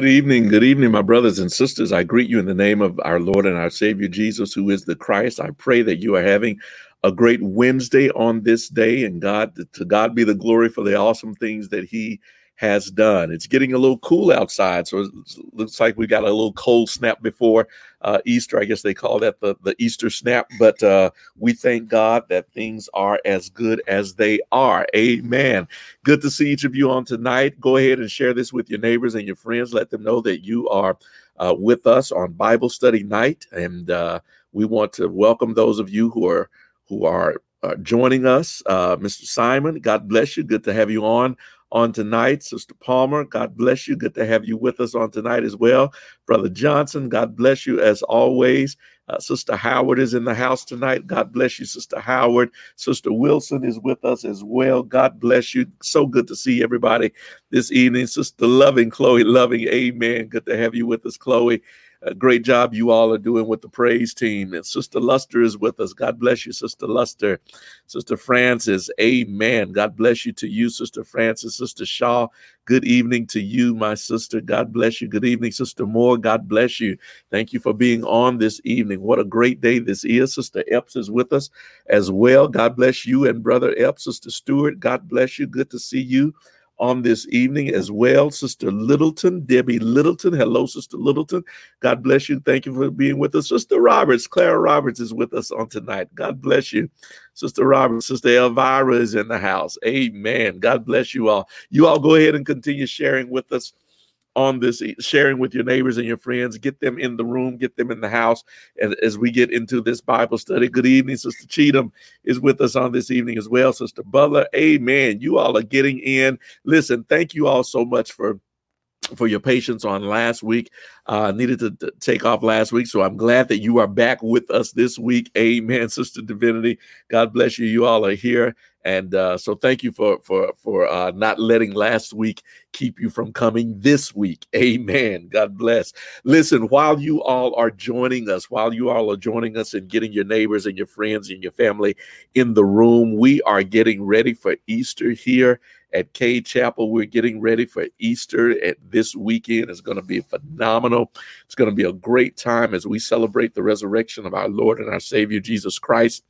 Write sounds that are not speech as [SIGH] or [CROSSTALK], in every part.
Good evening. Good evening, my brothers and sisters. I greet you in the name of our Lord and our Savior Jesus, who is the Christ. I pray that you are having a great Wednesday on this day, and God, to God be the glory for the awesome things that He has done. It's getting a little cool outside, so it looks like we got a little cold snap before uh, Easter. I guess they call that the, the Easter snap, but uh, we thank God that things are as good as they are. Amen. Good to see each of you on tonight. Go ahead and share this with your neighbors and your friends. Let them know that you are uh, with us on Bible study night, and uh, we want to welcome those of you who are who are uh, joining us. Uh, Mr. Simon, God bless you. Good to have you on on tonight. Sister Palmer, God bless you. Good to have you with us on tonight as well. Brother Johnson, God bless you as always. Uh, Sister Howard is in the house tonight. God bless you, Sister Howard. Sister Wilson is with us as well. God bless you. So good to see everybody this evening. Sister Loving, Chloe Loving, amen. Good to have you with us, Chloe. A great job you all are doing with the praise team. And Sister Luster is with us. God bless you, Sister Luster. Sister Francis, amen. God bless you to you, Sister Francis. Sister Shaw, good evening to you, my sister. God bless you. Good evening, Sister Moore. God bless you. Thank you for being on this evening. What a great day this is. Sister Epps is with us as well. God bless you and Brother Epps. Sister Stewart, God bless you. Good to see you on this evening as well. Sister Littleton, Debbie Littleton. Hello, Sister Littleton. God bless you. Thank you for being with us. Sister Roberts, Clara Roberts is with us on tonight. God bless you. Sister Roberts, Sister Elvira is in the house. Amen. God bless you all. You all go ahead and continue sharing with us on this, sharing with your neighbors and your friends. Get them in the room, get them in the house. And as we get into this Bible study, good evening. Sister Cheatham is with us on this evening as well. Sister Butler, amen. You all are getting in. Listen, thank you all so much for for your patience on last week. Uh, needed to, to, take off last week, so I'm glad that you are back with us this week. Amen, Sister Divinity. God bless you. You all are here, and uh, so thank you for for for uh, not letting last week keep you from coming this week. [LAUGHS] Amen. God bless. Listen, while you all are joining us, while you all are joining us and getting your neighbors and your friends and your family in the room, we are getting ready for Easter here at Cade Chapel. We're getting ready for Easter at this weekend. It's going to be phenomenal. It's going to be a great time as we celebrate the resurrection of our Lord and our Savior Jesus Christ.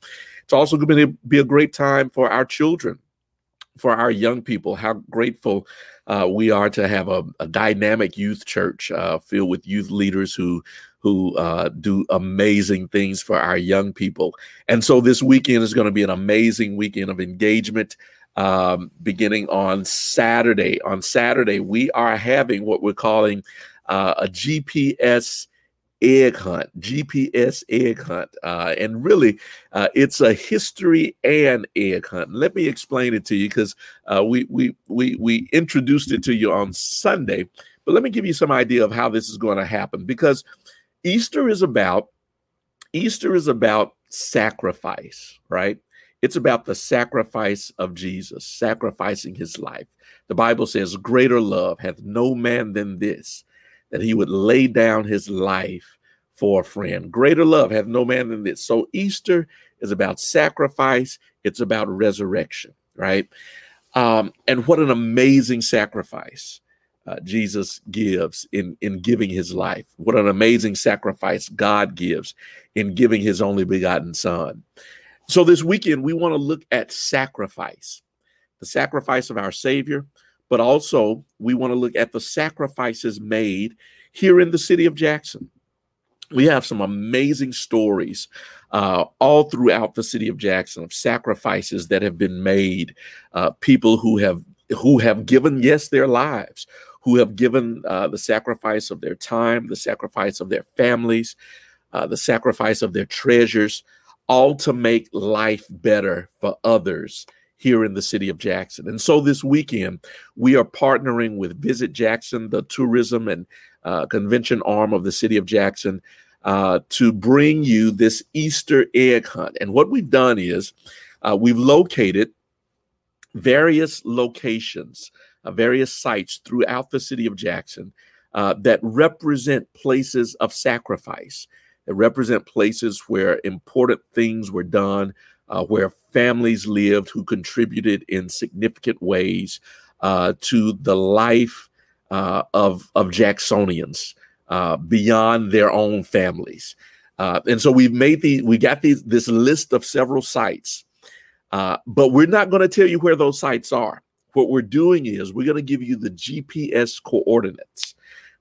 It's also going to be a great time for our children, for our young people. How grateful uh, we are to have a, a dynamic youth church uh, filled with youth leaders who who uh, do amazing things for our young people. And so this weekend is going to be an amazing weekend of engagement um, beginning on Saturday. On Saturday, we are having what we're calling uh, a GPS egg hunt, GPS egg hunt. Uh, and really, uh, it's a history and egg hunt. Let me explain it to you because uh, we, we, we, we introduced it to you on Sunday. But let me give you some idea of how this is going to happen because Easter is about Easter is about sacrifice, right? It's about the sacrifice of Jesus, sacrificing his life. The Bible says, Greater love hath no man than this, that he would lay down his life for a friend. Greater love hath no man than this. So Easter is about sacrifice, it's about resurrection, right? Um, and what an amazing sacrifice uh, Jesus gives in, in giving his life. What an amazing sacrifice God gives in giving his only begotten Son. So this weekend, we want to look at sacrifice, the sacrifice of our Savior, but also we want to look at the sacrifices made here in the city of Jackson. We have some amazing stories uh, all throughout the city of Jackson of sacrifices that have been made, uh, people who have who have given yes their lives, who have given uh, the sacrifice of their time, the sacrifice of their families, uh, the sacrifice of their treasures all to make life better for others here in the city of Jackson. And so this weekend, we are partnering with Visit Jackson, the tourism and uh, convention arm of the city of Jackson, uh, to bring you this Easter egg hunt. And what we've done is uh, we've located various locations, uh, various sites throughout the city of Jackson uh, that represent places of sacrifice that represent places where important things were done, uh, where families lived who contributed in significant ways uh, to the life uh, of, of Jacksonians uh, beyond their own families. Uh, and so we've made the we got these this list of several sites, uh, but we're not going to tell you where those sites are. What we're doing is we're going to give you the GPS coordinates,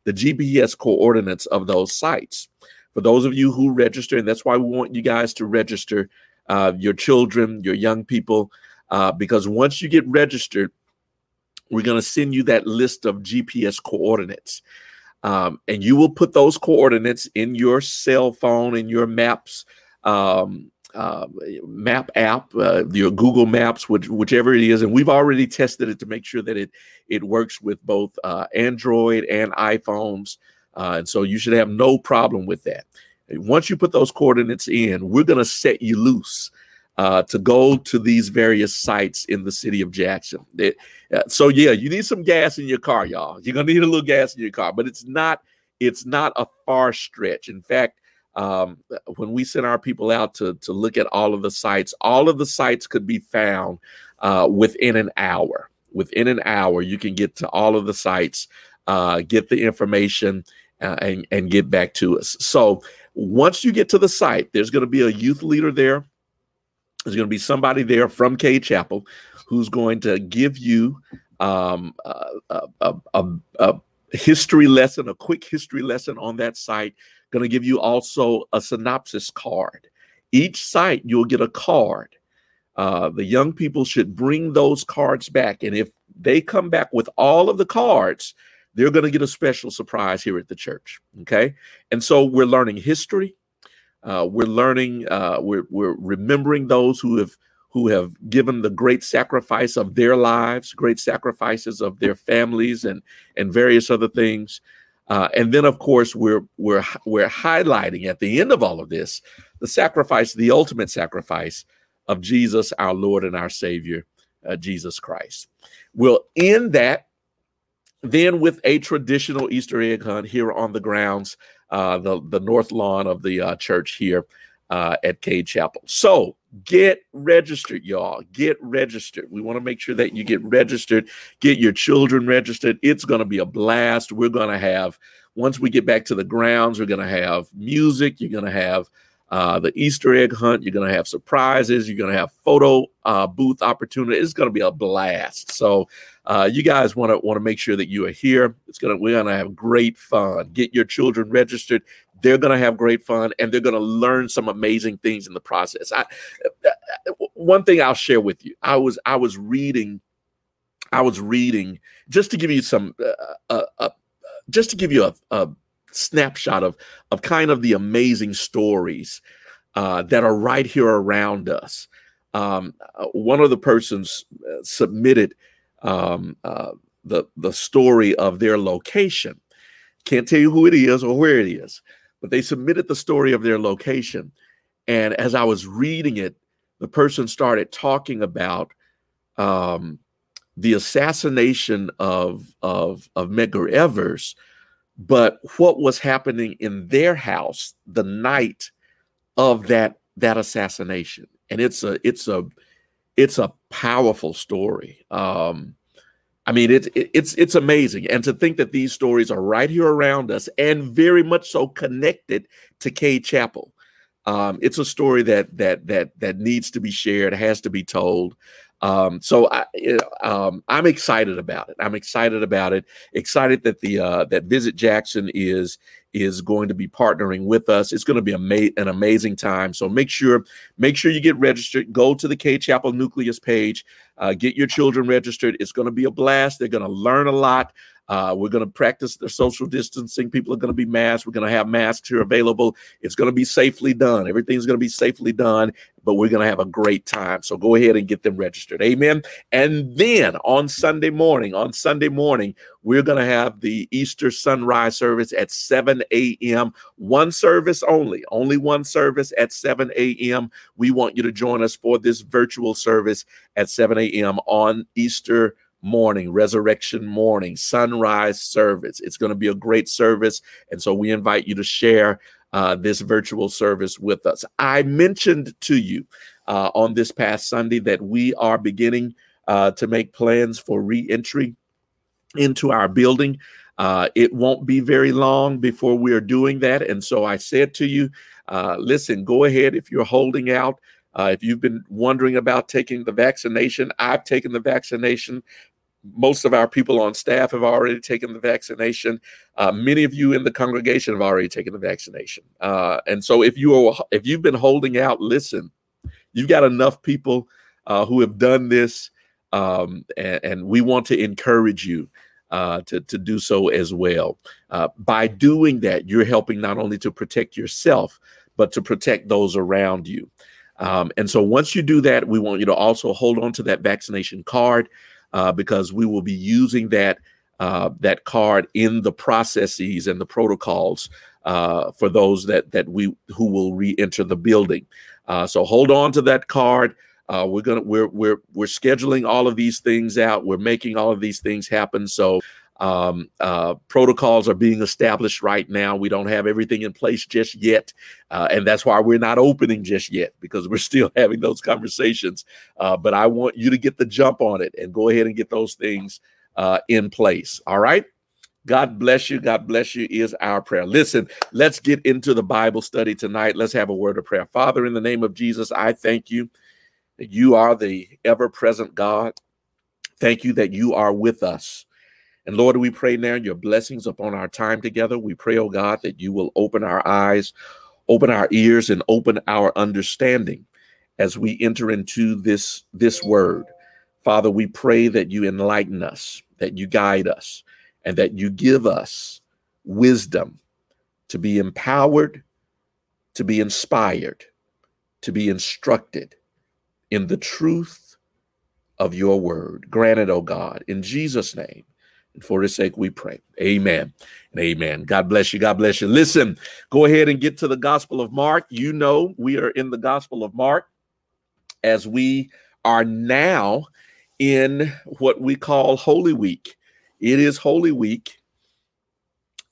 the GPS coordinates of those sites for those of you who register, and that's why we want you guys to register uh, your children, your young people, uh, because once you get registered, we're going to send you that list of GPS coordinates. Um, and you will put those coordinates in your cell phone, in your maps um, uh, map app, uh, your Google Maps, which, whichever it is, and we've already tested it to make sure that it it works with both uh, Android and iPhones. Uh, and so you should have no problem with that. Once you put those coordinates in, we're going to set you loose uh, to go to these various sites in the city of Jackson. It, uh, so yeah, you need some gas in your car, y'all. You're gonna need a little gas in your car, but it's not it's not a far stretch. In fact, um, when we send our people out to to look at all of the sites, all of the sites could be found uh, within an hour. Within an hour, you can get to all of the sites, uh, get the information, uh, and, and get back to us. So once you get to the site, there's going to be a youth leader there. There's going to be somebody there from Cade Chapel who's going to give you um, a, a, a, a history lesson, a quick history lesson on that site. Going to give you also a synopsis card. Each site, you'll get a card. Uh, the young people should bring those cards back. And if they come back with all of the cards, they're going to get a special surprise here at the church. Okay. And so we're learning history. Uh, we're learning, uh, we're, we're remembering those who have who have given the great sacrifice of their lives, great sacrifices of their families, and and various other things. Uh, and then, of course, we're we're we're highlighting at the end of all of this the sacrifice, the ultimate sacrifice of Jesus, our Lord and our Savior, uh, Jesus Christ. We'll end that then with a traditional Easter egg hunt here on the grounds, uh, the the north lawn of the uh, church here uh, at Cade Chapel. So get registered, y'all. Get registered. We want to make sure that you get registered, get your children registered. It's going to be a blast. We're going to have, once we get back to the grounds, we're going to have music. You're going to have uh, the Easter egg hunt. You're going to have surprises. You're going to have photo uh, booth opportunity. It's going to be a blast. So uh, you guys want to want to make sure that you are here. It's gonna we're gonna have great fun. Get your children registered. They're gonna have great fun, and they're gonna learn some amazing things in the process. I, uh, one thing I'll share with you. I was I was reading. I was reading just to give you some, uh, uh, just to give you a, a snapshot of of kind of the amazing stories uh, that are right here around us. Um, uh, one of the persons uh, submitted um, uh, the the story of their location. Can't tell you who it is or where it is, but they submitted the story of their location. And as I was reading it, the person started talking about um, the assassination of of of Medgar Evers but what was happening in their house the night of that that assassination and it's a it's a it's a powerful story. Um i mean it's it's it's amazing. And to think that these stories are right here around us and very much so connected to Cade Chapel. Um, it's a story that that that that needs to be shared, has to be told. Um, so I, um, I'm excited about it. I'm excited about it. Excited that the uh, that Visit Jackson is is going to be partnering with us. It's going to be a ama- an amazing time. So make sure make sure you get registered. Go to the Cade Chapel Nucleus page. Uh, get your children registered. It's going to be a blast. They're going to learn a lot. Uh, we're going to practice the social distancing. People are going to be masked. We're going to have masks here available. It's going to be safely done. Everything's going to be safely done, but we're going to have a great time. So go ahead and get them registered. Amen. And then on Sunday morning, on Sunday morning, we're going to have the Easter sunrise service at 7 a.m. One service only, only one service at 7 a.m. We want you to join us for this virtual service at 7 a.m. on Easter morning, resurrection morning, sunrise service. It's going to be a great service. And so we invite you to share uh, this virtual service with us. I mentioned to you uh, on this past Sunday that we are beginning uh, to make plans for reentry into our building. Uh, it won't be very long before we are doing that. And so I said to you, uh, listen, go ahead if you're holding out. Uh, if you've been wondering about taking the vaccination, I've taken the vaccination most of our people on staff have already taken the vaccination. Uh, many of you in the congregation have already taken the vaccination. Uh, and so, if you are if you've been holding out, listen, you've got enough people uh, who have done this, um, and, and, we want to encourage you. Uh, to, to do so as well. Uh, by doing that, you're helping not only to protect yourself, but to protect those around you. Um, and so once you do that, we want you to also hold on to that vaccination card uh, because we will be using that uh, that card in the processes and the protocols uh, for those that that we who will re-enter the building. Uh, so hold on to that card. Uh, we're gonna we're we're we're scheduling all of these things out. We're making all of these things happen. So um, uh, protocols are being established right now. We don't have everything in place just yet. Uh, and that's why we're not opening just yet because we're still [LAUGHS] having those conversations. Uh, but I want you to get the jump on it and go ahead and get those things uh, in place. All right. God bless you. God bless you is our prayer. Listen, let's get into the Bible study tonight. Let's have a word of prayer. Father, in the name of Jesus, I thank you that you are the ever present God. Thank you that you are with us. And Lord, we pray now your blessings upon our time together. We pray, oh God, that you will open our eyes, open our ears, and open our understanding as we enter into this, this word. Father, we pray that you enlighten us, that you guide us, and that you give us wisdom to be empowered, to be inspired, to be instructed in the truth of your word. Grant it, O God, in Jesus' name. For his sake, we pray. Amen and amen. God bless you. God bless you. Listen, go ahead and get to the Gospel of Mark. You know, we are in the Gospel of Mark as we are now in what we call Holy Week. It is Holy Week,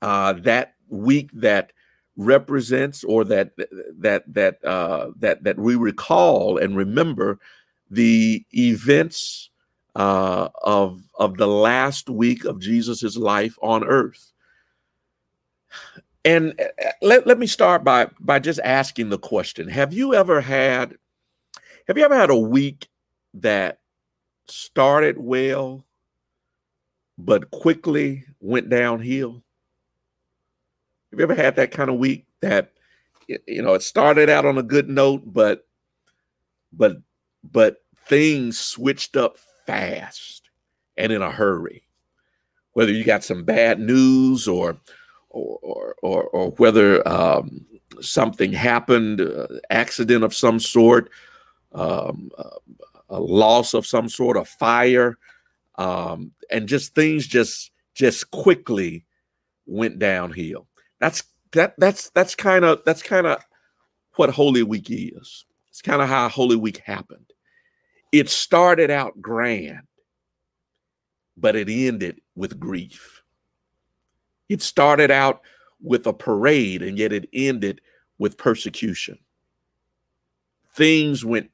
uh, that week that represents or that that that uh, that that we recall and remember the events uh, of of the last week of Jesus's life on earth. And uh, let, let me start by by just asking the question: Have you ever had have you ever had a week that started well but quickly went downhill? Have you ever had that kind of week that you know it started out on a good note, but but but things switched up fast and in a hurry? Whether you got some bad news or or or or, whether um, something happened, uh, accident of some sort, um, uh, a loss of some sort of fire, um, and just things just just quickly went downhill. That's that that's that's kind of that's kind of what Holy Week is. It's kind of how Holy Week happened. It started out grand, but it ended with grief. It started out with a parade, and yet it ended with persecution. Things went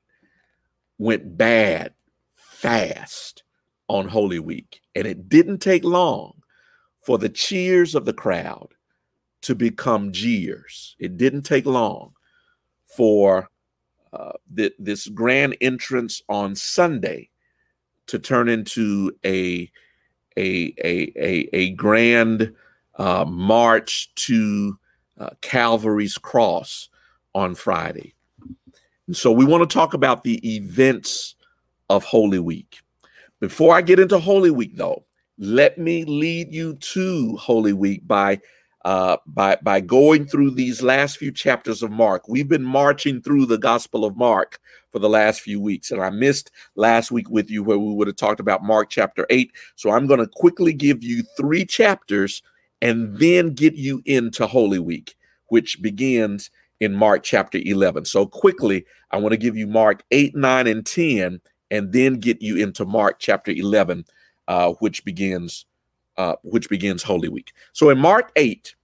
went bad fast on Holy Week, and it didn't take long for the cheers of the crowd to become jeers. It didn't take long for uh, th- this grand entrance on Sunday to turn into a a a a, a grand uh, march to uh, Calvary's cross on Friday. And so we want to talk about the events of Holy Week. Before I get into Holy Week, though, let me lead you to Holy Week by uh, by by going through these last few chapters of Mark. We've been marching through the Gospel of Mark for the last few weeks, and I missed last week with you where we would have talked about Mark chapter eight. So I'm going to quickly give you three chapters and then get you into Holy Week, which begins in Mark chapter 11. So quickly, I want to give you Mark 8, 9, and 10, and then get you into Mark chapter 11, uh, which begins uh, which begins Holy Week. So in Mark 8,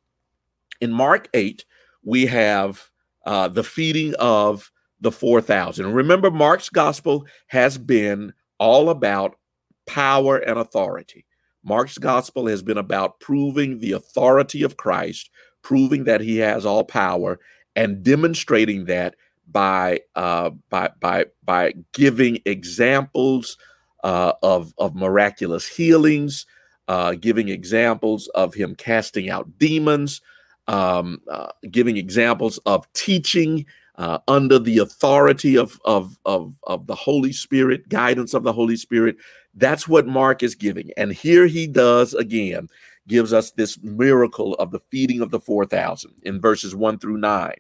in Mark 8, we have uh, the feeding of the 4,000. Remember, Mark's gospel has been all about power and authority. Mark's gospel has been about proving the authority of Christ, proving that he has all power, and demonstrating that by uh, by by by giving examples uh, of of miraculous healings, uh, giving examples of him casting out demons, um, uh, giving examples of teaching uh, under the authority of, of, of, of the Holy Spirit, guidance of the Holy Spirit. That's what Mark is giving. And here he does again, gives us this miracle of the feeding of the 4,000 in verses 1 through 9.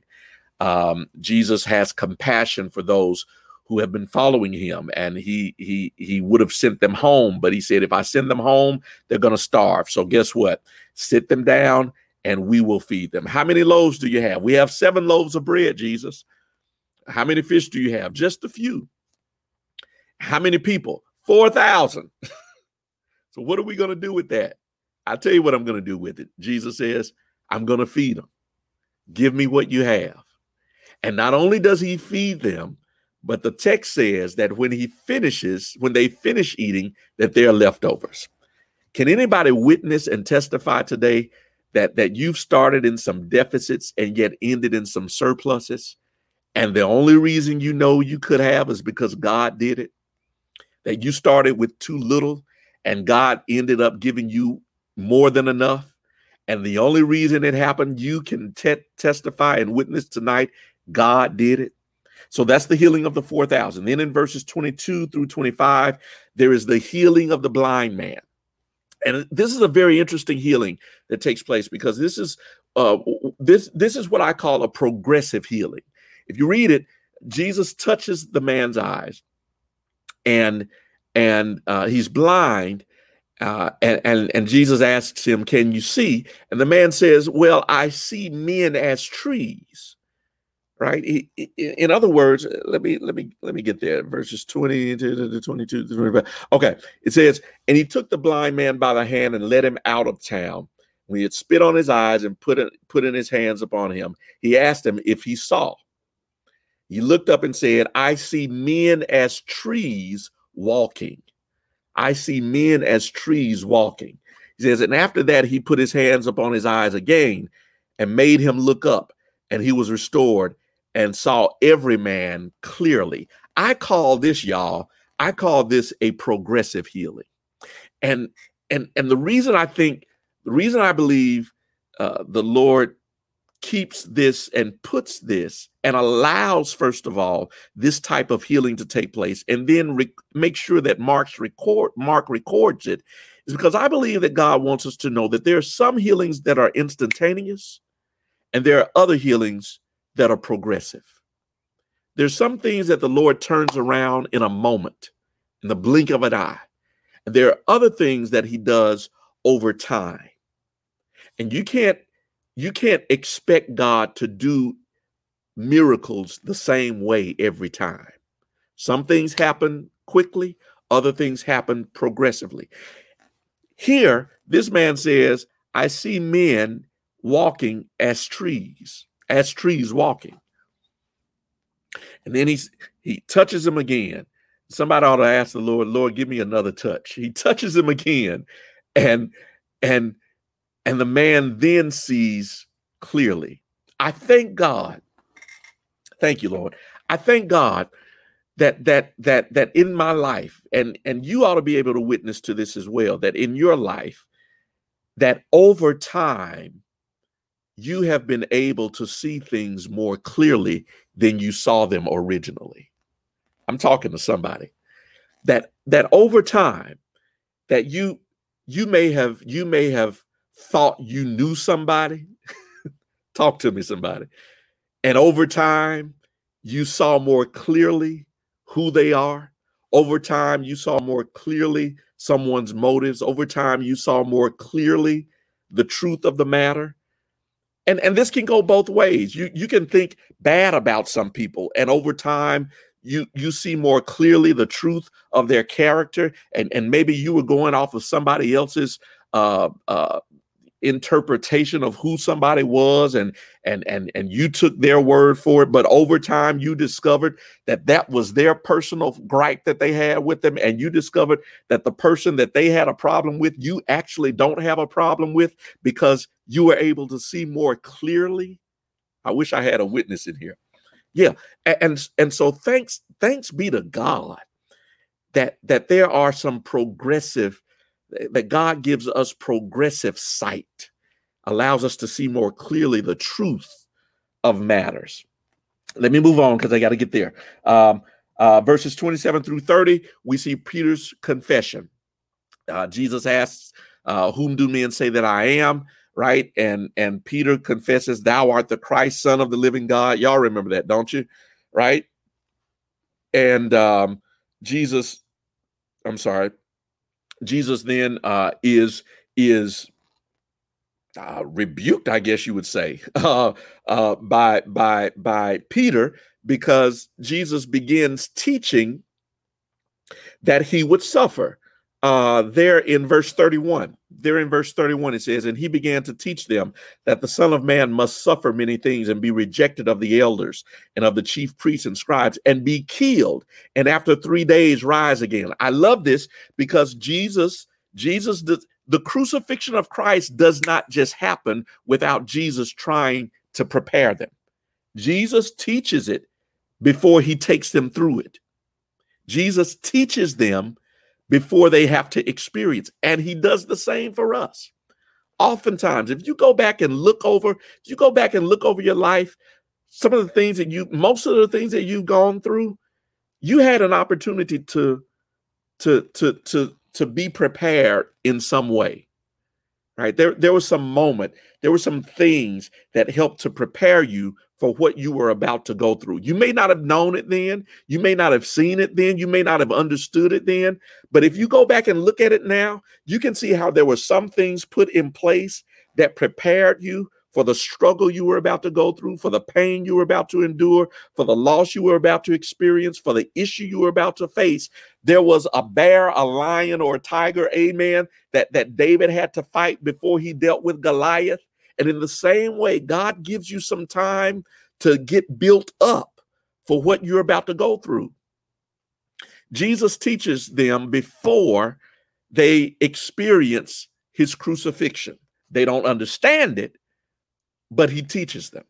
Um, Jesus has compassion for those who have been following him and he he he would have sent them home but he said if i send them home they're going to starve. So guess what? Sit them down and we will feed them. How many loaves do you have? We have seven loaves of bread jesus. How many fish do you have? Just a few. How many people? 4000 [LAUGHS] so what are we going to do with that? I'll tell you what i'm going to do with it. Jesus says i'm going to feed them give me what you have. And not only does he feed them but the text says that when he finishes, when they finish eating, that they are leftovers. Can anybody witness and testify today that that you've started in some deficits and yet ended in some surpluses? And the only reason you know you could have is because God did it. That you started with too little and God ended up giving you more than enough. And the only reason it happened, you can te- testify and witness tonight, God did it. So that's the healing of the 4,000. Then in verses 22 through 25, there is the healing of the blind man. And this is a very interesting healing that takes place because this is uh, this this is what I call a progressive healing. If you read it, Jesus touches the man's eyes and and uh, he's blind. Uh, and, and and Jesus asks him, "Can you see?" And the man says, "Well, I see men as trees." Right. He, in other words, uh, let me let me let me get there. Verses twenty to twenty-two twenty-five. Okay, it says, "And he took the blind man by the hand and led him out of town." When he had spit on his eyes and put it, put in his hands upon him, he asked him if he saw. He looked up and said, I see men as trees walking. I see men as trees walking. He says, and after that, he put his hands upon his eyes again and made him look up, and he was restored and saw every man clearly. I call this, y'all, I call this a progressive healing. And and and the reason I think the reason I believe uh, the Lord keeps this and puts this and allows first of all this type of healing to take place and then re- make sure that mark's record mark records it is because i believe that god wants us to know that there are some healings that are instantaneous and there are other healings that are progressive there's some things that the lord turns around in a moment in the blink of an eye and there are other things that he does over time and you can't you can't expect God to do miracles the same way every time. Some things happen quickly, other things happen progressively. Here, this man says, I see men walking as trees, as trees walking. And then he's he touches him again. Somebody ought to ask the Lord, Lord, give me another touch. He touches him again, and and and the man then sees clearly. I thank God. Thank you, Lord. I thank God that that that that in my life, and and you ought to be able to witness to this as well, that in your life, that over time you have been able to see things more clearly than you saw them originally. I'm talking to somebody that that over time that you you may have you may have thought you knew somebody. [LAUGHS] Talk to me, somebody. And over time, you saw more clearly who they are. Over time, you saw more clearly someone's motives. Over time, you saw more clearly the truth of the matter. And, and this can go both ways. You you can think bad about some people, and over time, you you see more clearly the truth of their character, and and maybe you were going off of somebody else's uh, uh, interpretation of who somebody was and and and and you took their word for it but over time you discovered that that was their personal gripe that they had with them and you discovered that the person that they had a problem with you actually don't have a problem with because you were able to see more clearly i wish i had a witness in here yeah and and so thanks thanks be to god that that there are some progressive that God gives us progressive sight, allows us to see more clearly the truth of matters. Let me move on because I got to get there. Um, uh, verses 27 through 30, we see Peter's confession. Uh, Jesus asks, uh, Whom do men say that I am? Right? And and Peter confesses, Thou art the Christ, Son of the living God. Y'all remember that, don't you? Right? And um, Jesus, I'm sorry, Jesus then uh, is is uh, rebuked, I guess you would say, [LAUGHS] uh, uh, by by by Peter because Jesus begins teaching that he would suffer uh, there in verse 31. There in verse 31, it says, And he began to teach them that the Son of Man must suffer many things and be rejected of the elders and of the chief priests and scribes and be killed, and after three days rise again. I love this because Jesus, Jesus, the, the crucifixion of Christ does not just happen without Jesus trying to prepare them. Jesus teaches it before he takes them through it. Jesus teaches them before they have to experience. And he does the same for us. Oftentimes, if you go back and look over, you go back and look over your life, some of the things that you, most of the things that you've gone through, you had an opportunity to, to, to, to, to be prepared in some way. Right. There, there was some moment, there were some things that helped to prepare you for what you were about to go through. You may not have known it then, you may not have seen it then, you may not have understood it then, but if you go back and look at it now, you can see how there were some things put in place that prepared you for the struggle you were about to go through, for the pain you were about to endure, for the loss you were about to experience, for the issue you were about to face. There was a bear, a lion, or a tiger, amen, that, that David had to fight before he dealt with Goliath. And in the same way, God gives you some time to get built up for what you're about to go through. Jesus teaches them before they experience his crucifixion. They don't understand it, but he teaches them.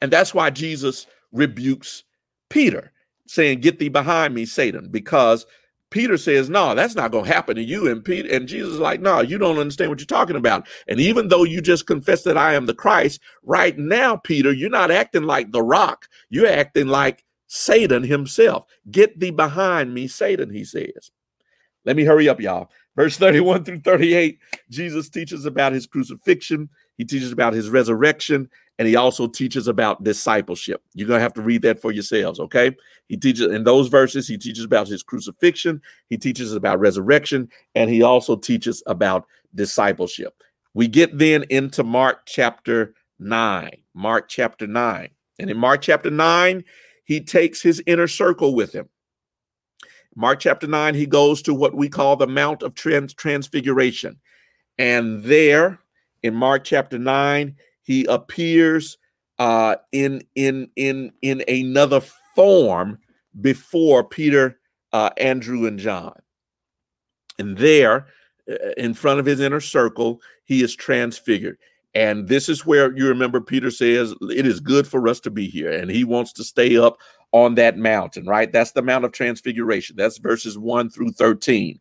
And that's why Jesus rebukes Peter, saying, Get thee behind me, Satan, because Peter says, No, that's not going to happen to you. And Peter and Jesus is like, No, you don't understand what you're talking about. And even though you just confessed that I am the Christ, right now, Peter, you're not acting like the rock. You're acting like Satan himself. Get thee behind me, Satan, he says. Let me hurry up, y'all. Verse 31 through 38, Jesus teaches about his crucifixion, he teaches about his resurrection, and he also teaches about discipleship. You're going to have to read that for yourselves, okay? He teaches in those verses, he teaches about his crucifixion, he teaches about resurrection, and he also teaches about discipleship. We get then into Mark chapter 9. Mark chapter 9. And in Mark chapter 9, he takes his inner circle with him. Mark chapter 9, he goes to what we call the Mount of Trans- Transfiguration. And there in Mark chapter 9, he appears uh, in in in in another form before Peter, uh, Andrew, and John. And there, uh, in front of his inner circle, he is transfigured. And this is where you remember Peter says, It is good for us to be here. And he wants to stay up on that mountain, right? That's the Mount of Transfiguration. That's verses 1 through 13.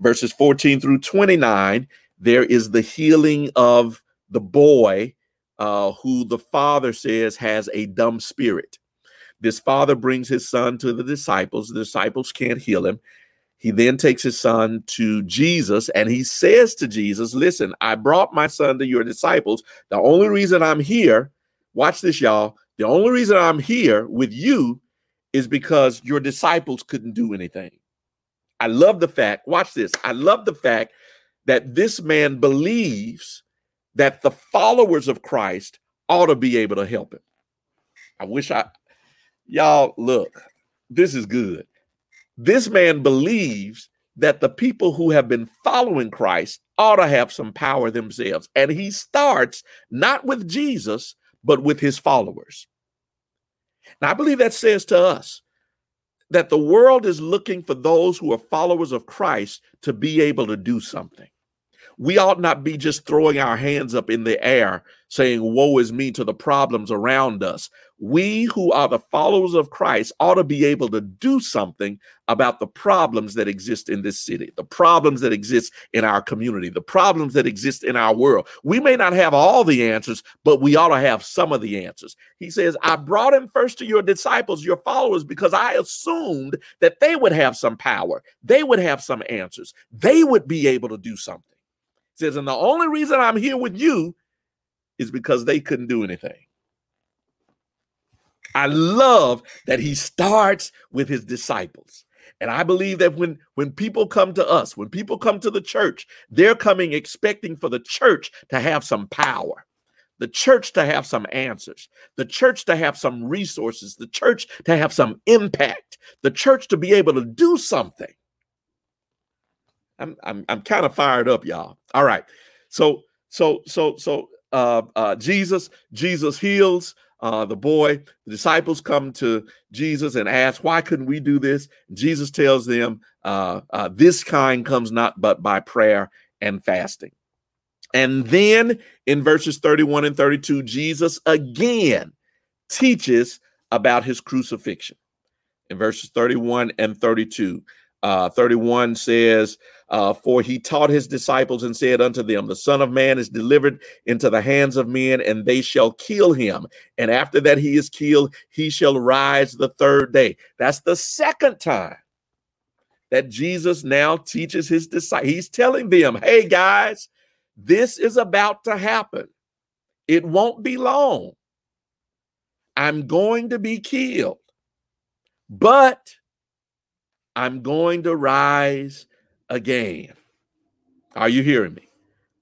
Verses 14 through 29, there is the healing of the boy uh, who the father says has a dumb spirit. This father brings his son to the disciples. The disciples can't heal him. He then takes his son to Jesus and he says to Jesus, Listen, I brought my son to your disciples. The only reason I'm here, watch this, y'all. The only reason I'm here with you is because your disciples couldn't do anything. I love the fact, watch this. I love the fact that this man believes that the followers of Christ ought to be able to help him. I wish I, y'all, look, this is good. This man believes that the people who have been following Christ ought to have some power themselves. And he starts not with Jesus, but with his followers. Now, I believe that says to us that the world is looking for those who are followers of Christ to be able to do something we ought not be just throwing our hands up in the air saying, Woe is me to the problems around us. We who are the followers of Christ ought to be able to do something about the problems that exist in this city, the problems that exist in our community, the problems that exist in our world. We may not have all the answers, but we ought to have some of the answers. He says, I brought him first to your disciples, your followers, because I assumed that they would have some power, they would have some answers, they would be able to do something says, and the only reason I'm here with you is because they couldn't do anything. I love that he starts with his disciples. And I believe that when when people come to us, when people come to the church, they're coming expecting for the church to have some power, the church to have some answers, the church to have some resources, the church to have some impact, the church to be able to do something. I'm I'm I'm kind of fired up, y'all. All right. So so so so uh uh Jesus Jesus heals uh the boy. The disciples come to Jesus and ask, "Why couldn't we do this?" Jesus tells them, uh, uh this kind comes not but by prayer and fasting. And then in verses 31 and 32, Jesus again teaches about his crucifixion. In verses 31 and 32, uh, 31 says, uh, For he taught his disciples and said unto them, The Son of Man is delivered into the hands of men, and they shall kill him. And after that he is killed, he shall rise the third day. That's the second time that Jesus now teaches his disciples. He's telling them, Hey, guys, this is about to happen. It won't be long. I'm going to be killed, but I'm going to rise again. Are you hearing me?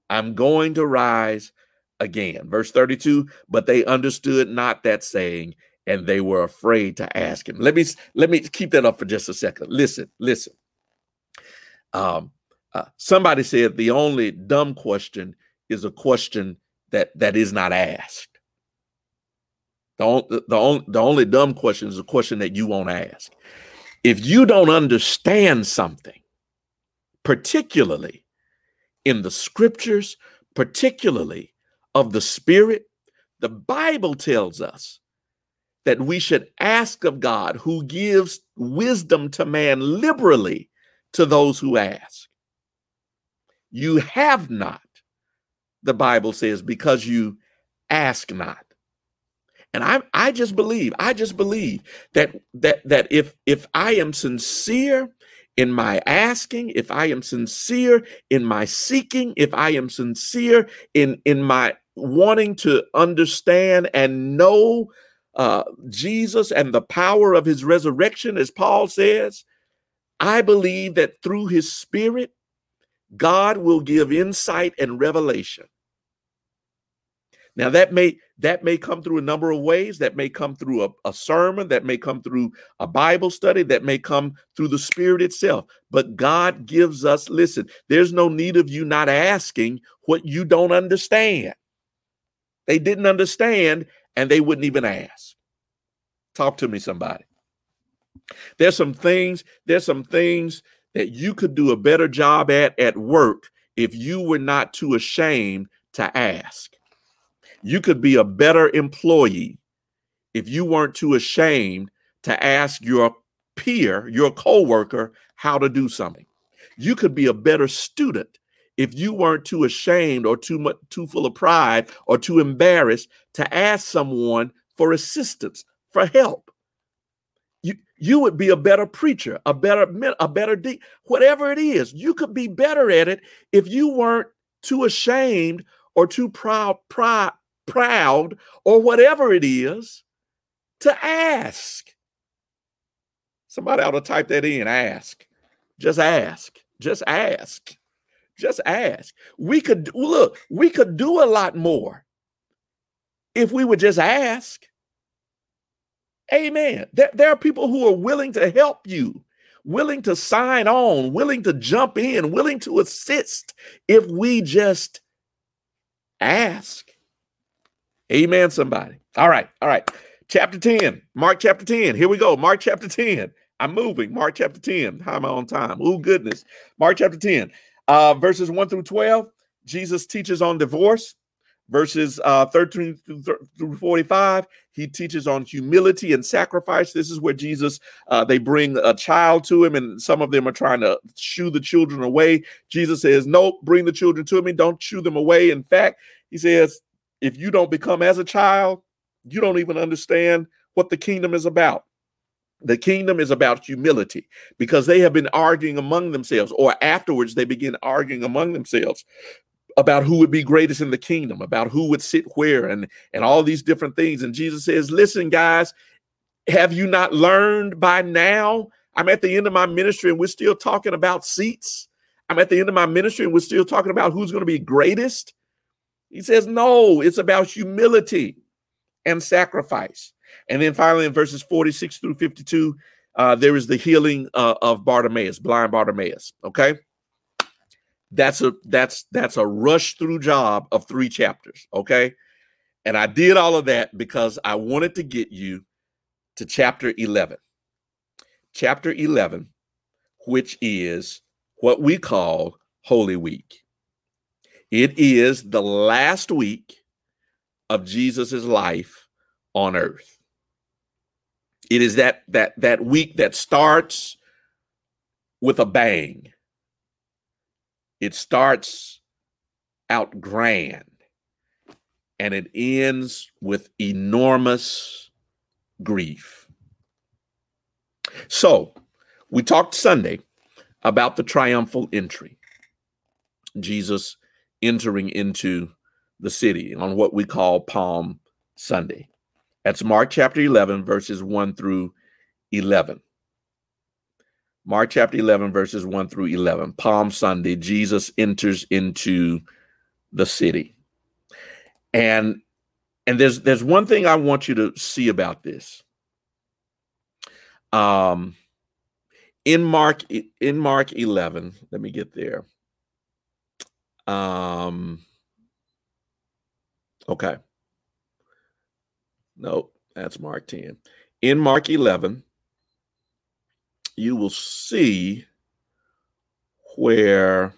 I'm going to rise again. Verse 32, but they understood not that saying, and they were afraid to ask him. Let me let me keep that up for just a second. Listen, listen. Um, uh, somebody said the only dumb question is a question that that is not asked. The, the, only, the only dumb question is a question that you won't ask. If you don't understand something, particularly in the scriptures, particularly of the Spirit, the Bible tells us that we should ask of God, who gives wisdom to man liberally to those who ask. You have not, the Bible says, because you ask not. And I, I just believe, I just believe that that that if if I am sincere in my asking, if I am sincere in my seeking, if I am sincere in in my wanting to understand and know uh, Jesus and the power of his resurrection, as Paul says, I believe that through his spirit, God will give insight and revelation. Now that may that may come through a number of ways. That may come through a, a, sermon, that may come through a Bible study, that may come through the Spirit itself. But God gives us, listen, there's no need of you not asking what you don't understand. They didn't understand and they wouldn't even ask. Talk to me, somebody. There's some things, there's some things that you could do a better job at at work if you were not too ashamed to ask. You could be a better employee if you weren't too ashamed to ask your peer, your coworker, how to do something. You could be a better student if you weren't too ashamed or too much too full of pride or too embarrassed to ask someone for assistance, for help. You you would be a better preacher, a better a better de- whatever it is. You could be better at it if you weren't too ashamed or too proud proud proud or whatever it is to ask. Somebody ought to type that in. Ask. Just ask. Just ask. Just ask. We could look, we could do a lot more if we would just ask. Amen. There, there are people who are willing to help you, willing to sign on, willing to jump in, willing to assist if we just ask. Amen, somebody. All right, all right. Chapter 10, Mark chapter 10. Here we go. Mark chapter 10. I'm moving. Mark chapter 10. How am I on time? Oh, goodness. Mark chapter 10, uh, verses 1 through 12. Jesus teaches on divorce. Verses uh, 13 through 45, he teaches on humility and sacrifice. This is where Jesus, uh, they bring a child to him, and some of them are trying to shoo the children away. Jesus says, Nope, bring the children to me. Don't shoo them away. In fact, he says, if you don't become as a child, you don't even understand what the kingdom is about. The kingdom is about humility because they have been arguing among themselves, or afterwards they begin arguing among themselves about who would be greatest in the kingdom, about who would sit where, and, and all these different things. And Jesus says, Listen, guys, have you not learned by now? I'm at the end of my ministry and we're still talking about seats. I'm at the end of my ministry and we're still talking about who's going to be greatest. He says, no, it's about humility and sacrifice. And then finally, in verses 46 through 52, uh, there is the healing uh, of Bartimaeus, blind Bartimaeus. Okay. That's a that's that's a rush through job of three chapters. Okay. And I did all of that because I wanted to get you to chapter 11. Chapter 11, which is what we call Holy Week. It is the last week of Jesus's life on earth. It is that that that week that starts with a bang. It starts out grand and it ends with enormous grief. So, we talked Sunday about the triumphal entry. Jesus entering into the city on what we call Palm Sunday. That's Mark chapter 11, verses 1 through 11. Mark chapter 11, verses 1 through 11. Palm Sunday, Jesus enters into the city. And and there's there's one thing I want you to see about this. Um in Mark in Mark 11, let me get there. Um okay. Nope, that's Mark 10. In Mark 11, you will see where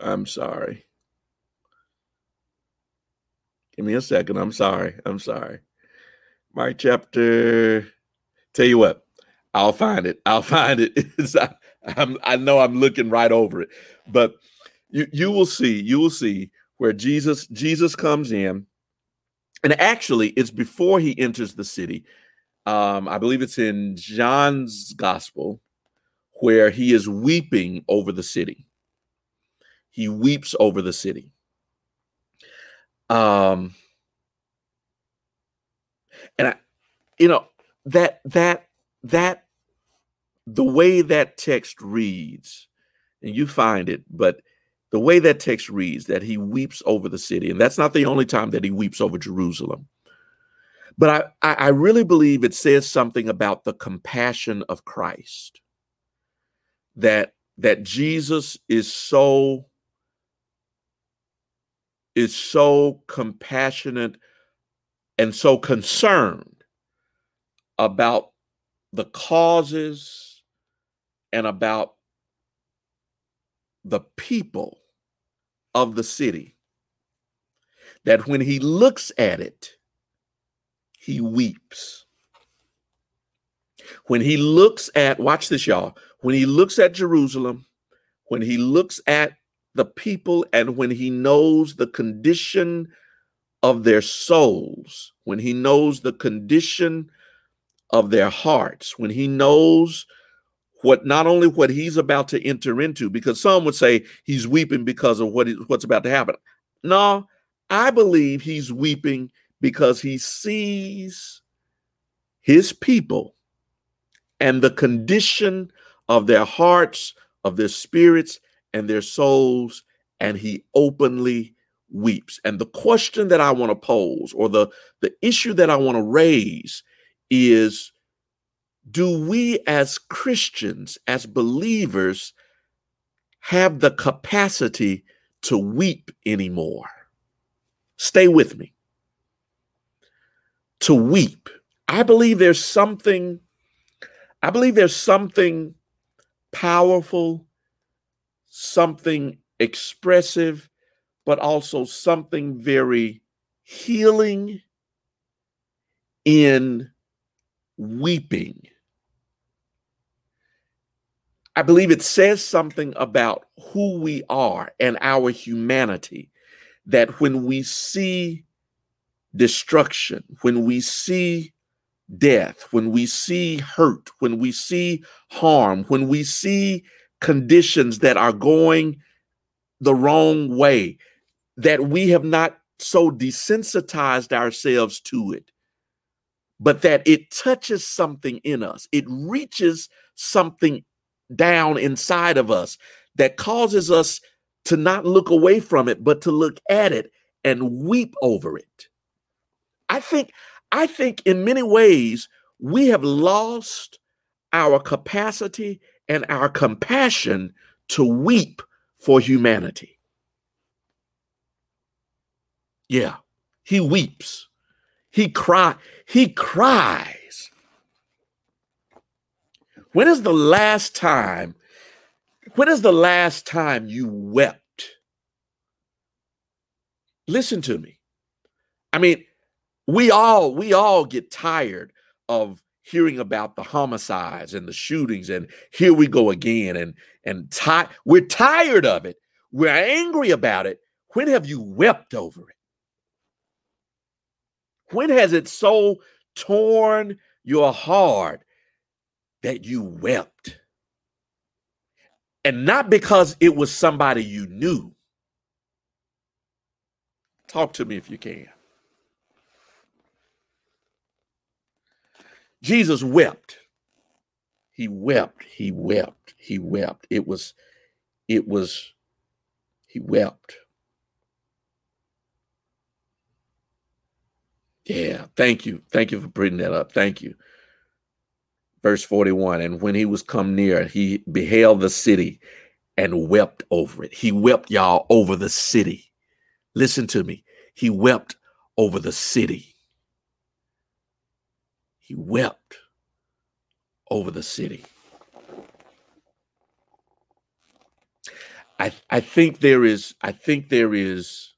I'm sorry. Give me a second. I'm sorry. I'm sorry. Mark chapter. Tell you what, I'll find it. I'll [LAUGHS] find it. I'm, I know I'm looking right over it, but you you will see. You will see where Jesus Jesus comes in, and actually, it's before he enters the city. Um, I believe it's in John's Gospel where he is weeping over the city. He weeps over the city. Um, and I, you know, that that that the way that text reads, and you find it, but the way that text reads that he weeps over the city, and that's not the only time that he weeps over Jerusalem. But I, I really believe it says something about the compassion of Christ. That that Jesus is so is so compassionate and so concerned about the causes and about the people of the city that when he looks at it, he weeps. When he looks at, watch this, y'all, when he looks at Jerusalem, when he looks at the people, and when he knows the condition of their souls, when he knows the condition of their hearts, when he knows what not only what he's about to enter into, because some would say he's weeping because of what is, what's about to happen. No, I believe he's weeping because he sees his people and the condition of their hearts, of their spirits, and their souls, and he openly weeps. And the question that I want to pose, or the, the issue that I want to raise, is do we as Christians, as believers, have the capacity to weep anymore? Stay with me. To weep. I believe there's something, I believe there's something powerful, something expressive, but also something very healing in weeping. I believe it says something about who we are and our humanity that when we see destruction, when we see death, when we see hurt, when we see harm, when we see conditions that are going the wrong way, that we have not so desensitized ourselves to it but that it touches something in us. It reaches something down inside of us that causes us to not look away from it, but to look at it and weep over it. I think, I think in many ways, we have lost our capacity and our compassion to weep for humanity. Yeah, he weeps. He cry, he cries. When is the last time? When is the last time you wept? Listen to me. I mean, we all we all get tired of hearing about the homicides and the shootings and here we go again and and ti- we're tired of it. We're angry about it. When have you wept over it? When has it so torn your heart that you wept? And not because it was somebody you knew. Talk to me if you can. Jesus wept. He wept. He wept. He wept. It was, it was, he wept. Yeah, thank you. Thank you for bringing that up. Thank you. Verse 41 And when he was come near, he beheld the city and wept over it. He wept, y'all, over the city. Listen to me. He wept over the city. He wept over the city. I I think there is I think there is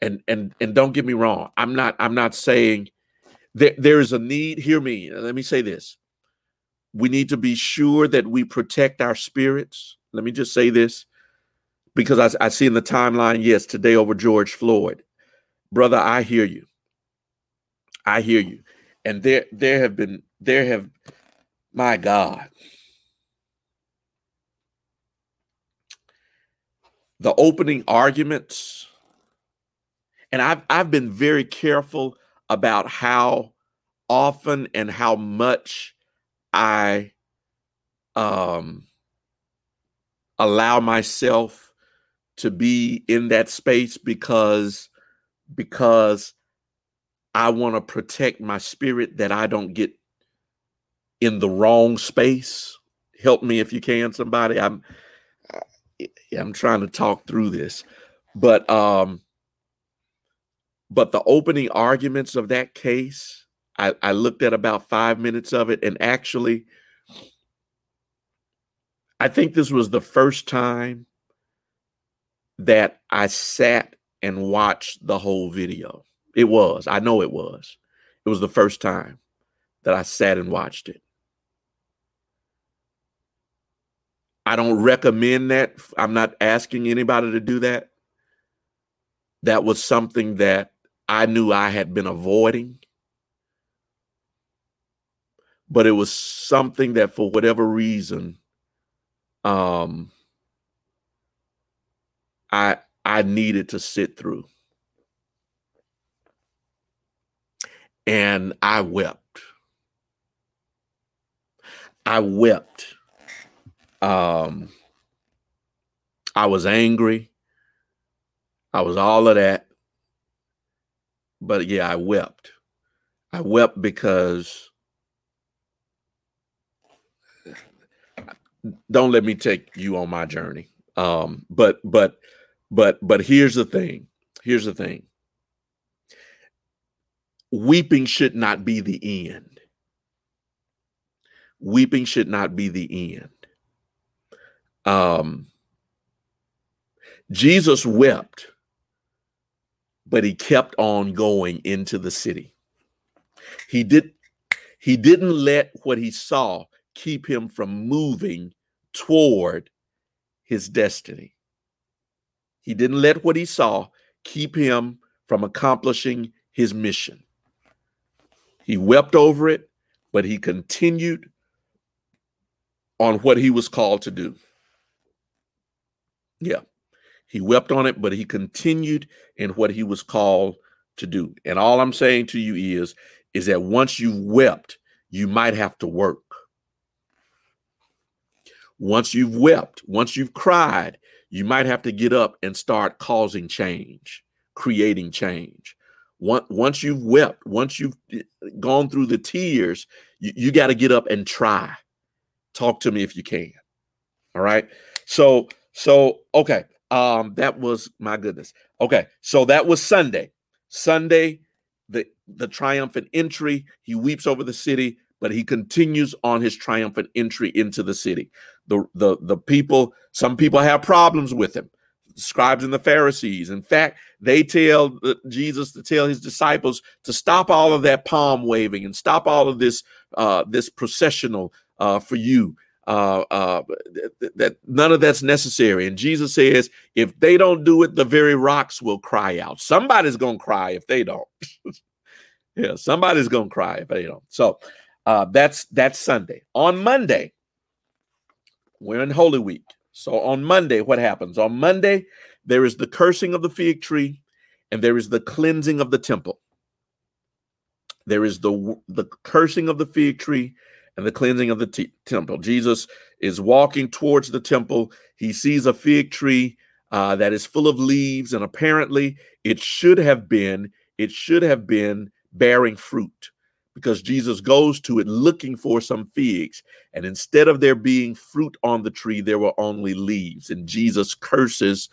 and and and don't get me wrong. I'm not I'm not saying that there is a need. Hear me. Let me say this. We need to be sure that we protect our spirits. Let me just say this because I, I see in the timeline, yes, today over George Floyd. Brother, I hear you. I hear you. And there there have been there have my God. The opening arguments, and I've I've been very careful about how often and how much I um allow myself to be in that space because because I want to protect my spirit that I don't get in the wrong space. Help me if you can, somebody. I'm I'm trying to talk through this, but um, but the opening arguments of that case, I, I looked at about five minutes of it, and actually, I think this was the first time that I sat and watched the whole video. It was, I know it was. It was the first time that I sat and watched it. I don't recommend that. I'm not asking anybody to do that. That was something that I knew I had been avoiding. But it was something that for whatever reason um I I needed to sit through. And I wept. I wept um, I was angry. I was all of that. But yeah, I wept. I wept because don't let me take you on my journey. Um, but but but but here's the thing. Here's the thing. Weeping should not be the end. Weeping should not be the end. Um, Jesus wept, but he kept on going into the city. He did he didn't let what he saw keep him from moving toward his destiny. He didn't let what he saw keep him from accomplishing his mission. He wept over it, but he continued on what he was called to do. Yeah. He wept on it, but he continued in what he was called to do. And all I'm saying to you is, is that once you've wept, you might have to work. Once you've wept, once you've cried, you might have to get up and start causing change, creating change. Once you've wept, once you've eh, gone through the tears, you, you got to get up and try. Talk to me if you can. All right. So so, okay. Um, that was my goodness. Okay, so that was Sunday. Sunday, the the triumphant entry. He weeps over the city, but he continues on his triumphant entry into the city. The the the people, some people have problems with him. Scribes and the Pharisees. In fact, they tell Jesus to tell his disciples to stop all of that palm waving and stop all of this uh, this processional uh, for you uh, uh, th- that none of that's necessary. And Jesus says, if they don't do it, the very rocks will cry out. Somebody's to cry if they don't. [LAUGHS] yeah, somebody's to cry if they don't. So uh, that's that's Sunday. On Monday, we're in Holy Week. So on Monday, what happens? On Monday, there is the cursing of the fig tree and there is the cleansing of the temple. There is the the cursing of the fig tree and the cleansing of the temple. Jesus is walking towards the temple. He sees a fig tree uh, that is full of leaves, and apparently it should have been it should have been bearing fruit because Jesus goes to it looking for some figs. And instead of there being fruit on the tree, there were only leaves. And Jesus curses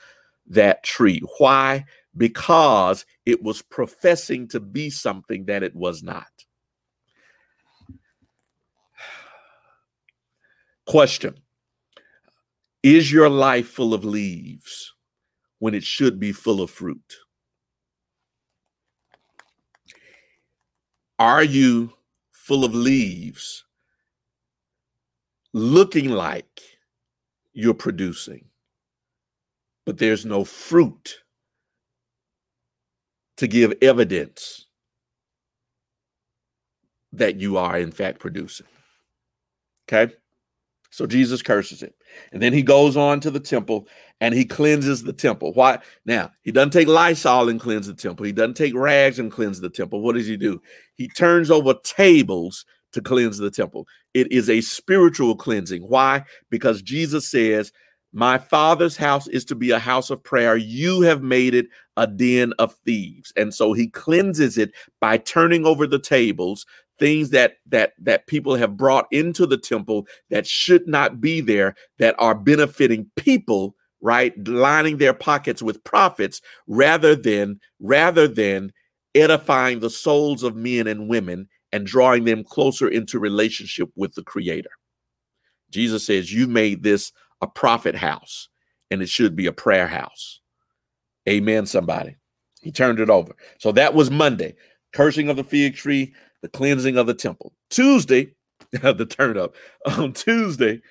that tree. Why? Because it was professing to be something that it was not. Question Is your life full of leaves when it should be full of fruit? Are you full of leaves looking like you're producing, but there's no fruit to give evidence that you are, in fact, producing? Okay. So Jesus curses it. And then he goes on to the temple and he cleanses the temple. Why? Now, he doesn't take Lysol and cleanse the temple. He doesn't take rags and cleanse the temple. What does he do? He turns over tables to cleanse the temple. It is a spiritual cleansing. Why? Because Jesus says, My father's house is to be a house of prayer. You have made it a den of thieves. And so he cleanses it by turning over the tables things that that that people have brought into the temple that should not be there that are benefiting people right lining their pockets with profits rather than rather than edifying the souls of men and women and drawing them closer into relationship with the creator. Jesus says you made this a profit house and it should be a prayer house. Amen somebody. He turned it over. So that was monday. Cursing of the fig tree the cleansing of the temple. Tuesday, [LAUGHS] the turn up on Tuesday,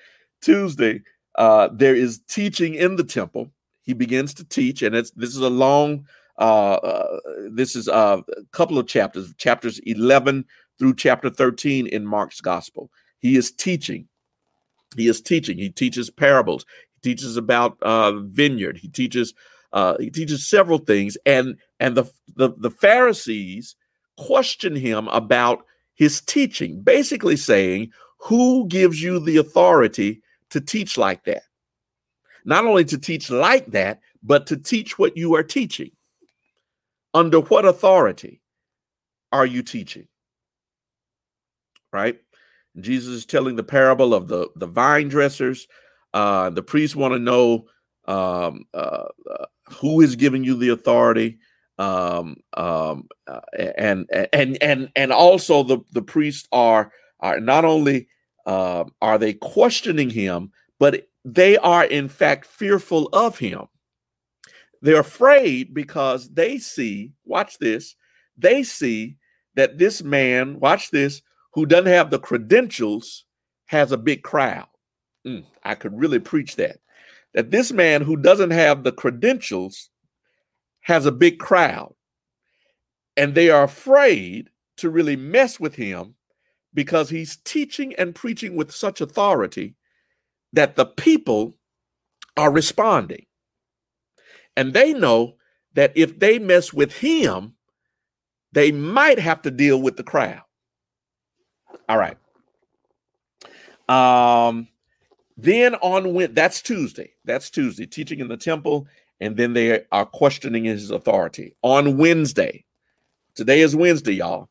Tuesday, uh, there is teaching in the temple. He begins to teach, and it's this is a long. Uh, uh, this is a couple of chapters, chapters eleven through chapter thirteen in Mark's gospel. He is teaching. He is teaching. He teaches parables. He teaches about uh, vineyard. He teaches. Uh, he teaches several things, and and the the, the Pharisees question him about his teaching, basically saying, Who gives you the authority to teach like that? Not only to teach like that, but to teach what you are teaching. Under what authority are you teaching? Right? Jesus is telling the parable of the, the vine dressers. Uh, the priests want to know um, uh, uh, who is giving you the authority um, um, uh, and and and and also the the priests are are not only uh, are they questioning him, but they are in fact fearful of him. They're afraid because they see, watch this, they see that this man, watch this, who doesn't have the credentials, has a big crowd. Mm, I could really preach that. That this man who doesn't have the credentials has a big crowd and they are afraid to really mess with him because he's teaching and preaching with such authority that the people are responding. And they know that if they mess with him, they might have to deal with the crowd. All right. Um, then on when that's Tuesday. That's Tuesday, teaching in the temple and then they are questioning his authority. On Wednesday, today is Wednesday, y'all.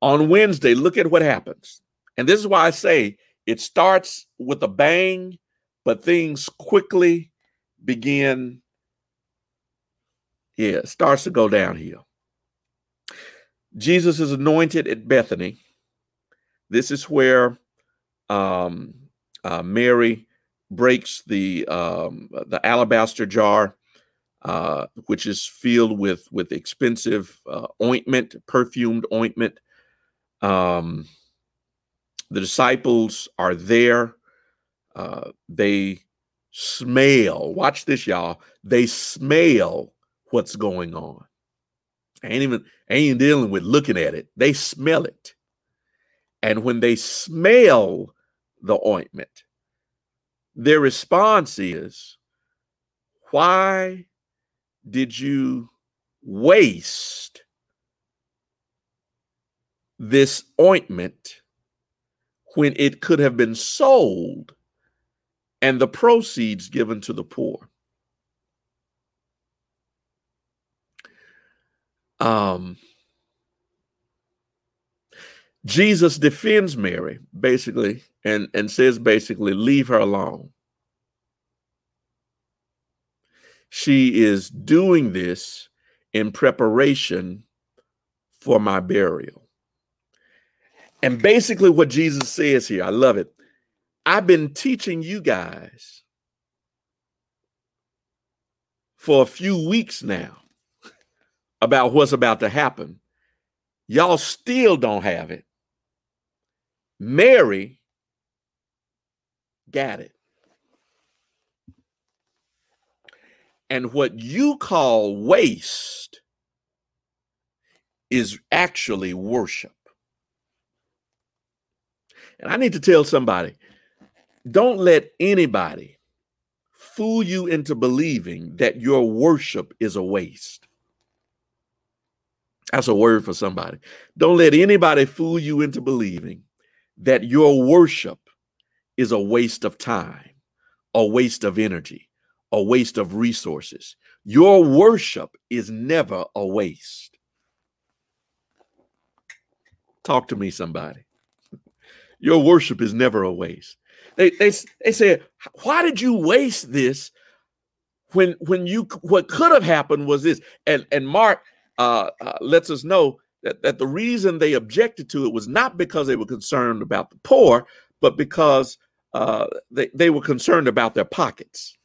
On Wednesday, look at what happens. And this is why I say it starts with a bang, but things quickly begin. Yeah, it starts to go downhill. Jesus is anointed at Bethany. This is where um, uh, Mary breaks the um, the alabaster jar uh, which is filled with with expensive uh, ointment, perfumed ointment. Um, the disciples are there. Uh, they smell. Watch this, y'all. They smell what's going on. Ain't even ain't dealing with looking at it. They smell it, and when they smell the ointment, their response is, Why did you waste this ointment when it could have been sold and the proceeds given to the poor? Um, Jesus defends Mary basically and, and says basically, leave her alone. She is doing this in preparation for my burial. And basically, what Jesus says here, I love it. I've been teaching you guys for a few weeks now about what's about to happen. Y'all still don't have it. Mary got it. And what you call waste is actually worship. And I need to tell somebody don't let anybody fool you into believing that your worship is a waste. That's a word for somebody. Don't let anybody fool you into believing that your worship is a waste of time, a waste of energy, a waste of resources. Your worship is never a waste. Talk to me, somebody. Your worship is never a waste. They they they said, why did you waste this when when you what could have happened was this? And and Mark uh, uh, lets us know that, that the reason they objected to it was not because they were concerned about the poor, but because uh, they, they were concerned about their pockets.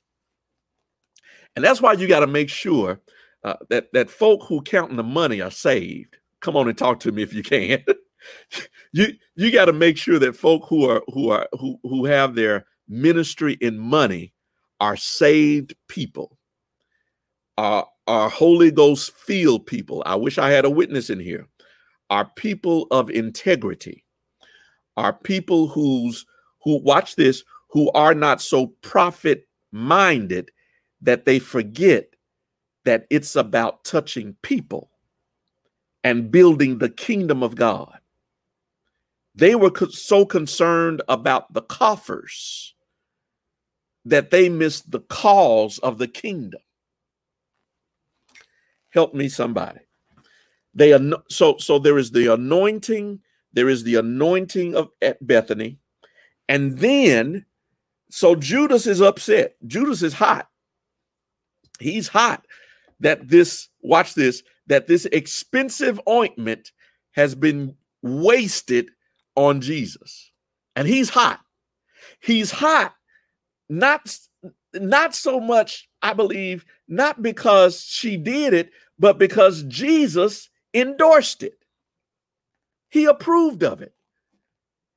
And that's why you got to make sure uh, that, that folk who counting the money are saved. Come on and talk to me if you can. [LAUGHS] you you got to make sure that folk who are who are who who have their ministry in money are saved people. Are are Holy Ghost filled people. I wish I had a witness in here. Are people of integrity. Are people who's who watch this who are not so profit minded that they forget that it's about touching people and building the kingdom of God. They were co- so concerned about the coffers that they missed the cause of the kingdom. Help me, somebody. They are so so. There is the anointing. There is the anointing of at Bethany, and then so Judas is upset. Judas is hot. He's hot that this watch this that this expensive ointment has been wasted on Jesus. And he's hot. He's hot not not so much I believe not because she did it but because Jesus endorsed it. He approved of it.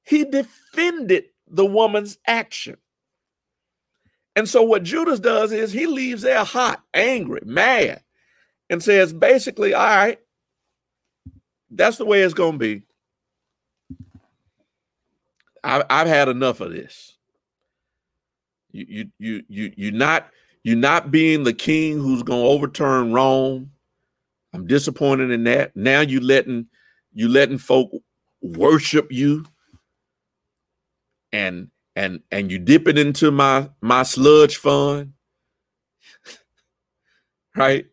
He defended the woman's action. And so what Judas does is he leaves there hot, angry, mad, and says basically, all right, that's the way it's going to be. I've, I've had enough of this. You, you, you, you, you're not, you're not being the king who's going to overturn Rome. I'm disappointed in that. Now you letting, you letting folk worship you and and and you dip it into my my sludge fund [LAUGHS] right?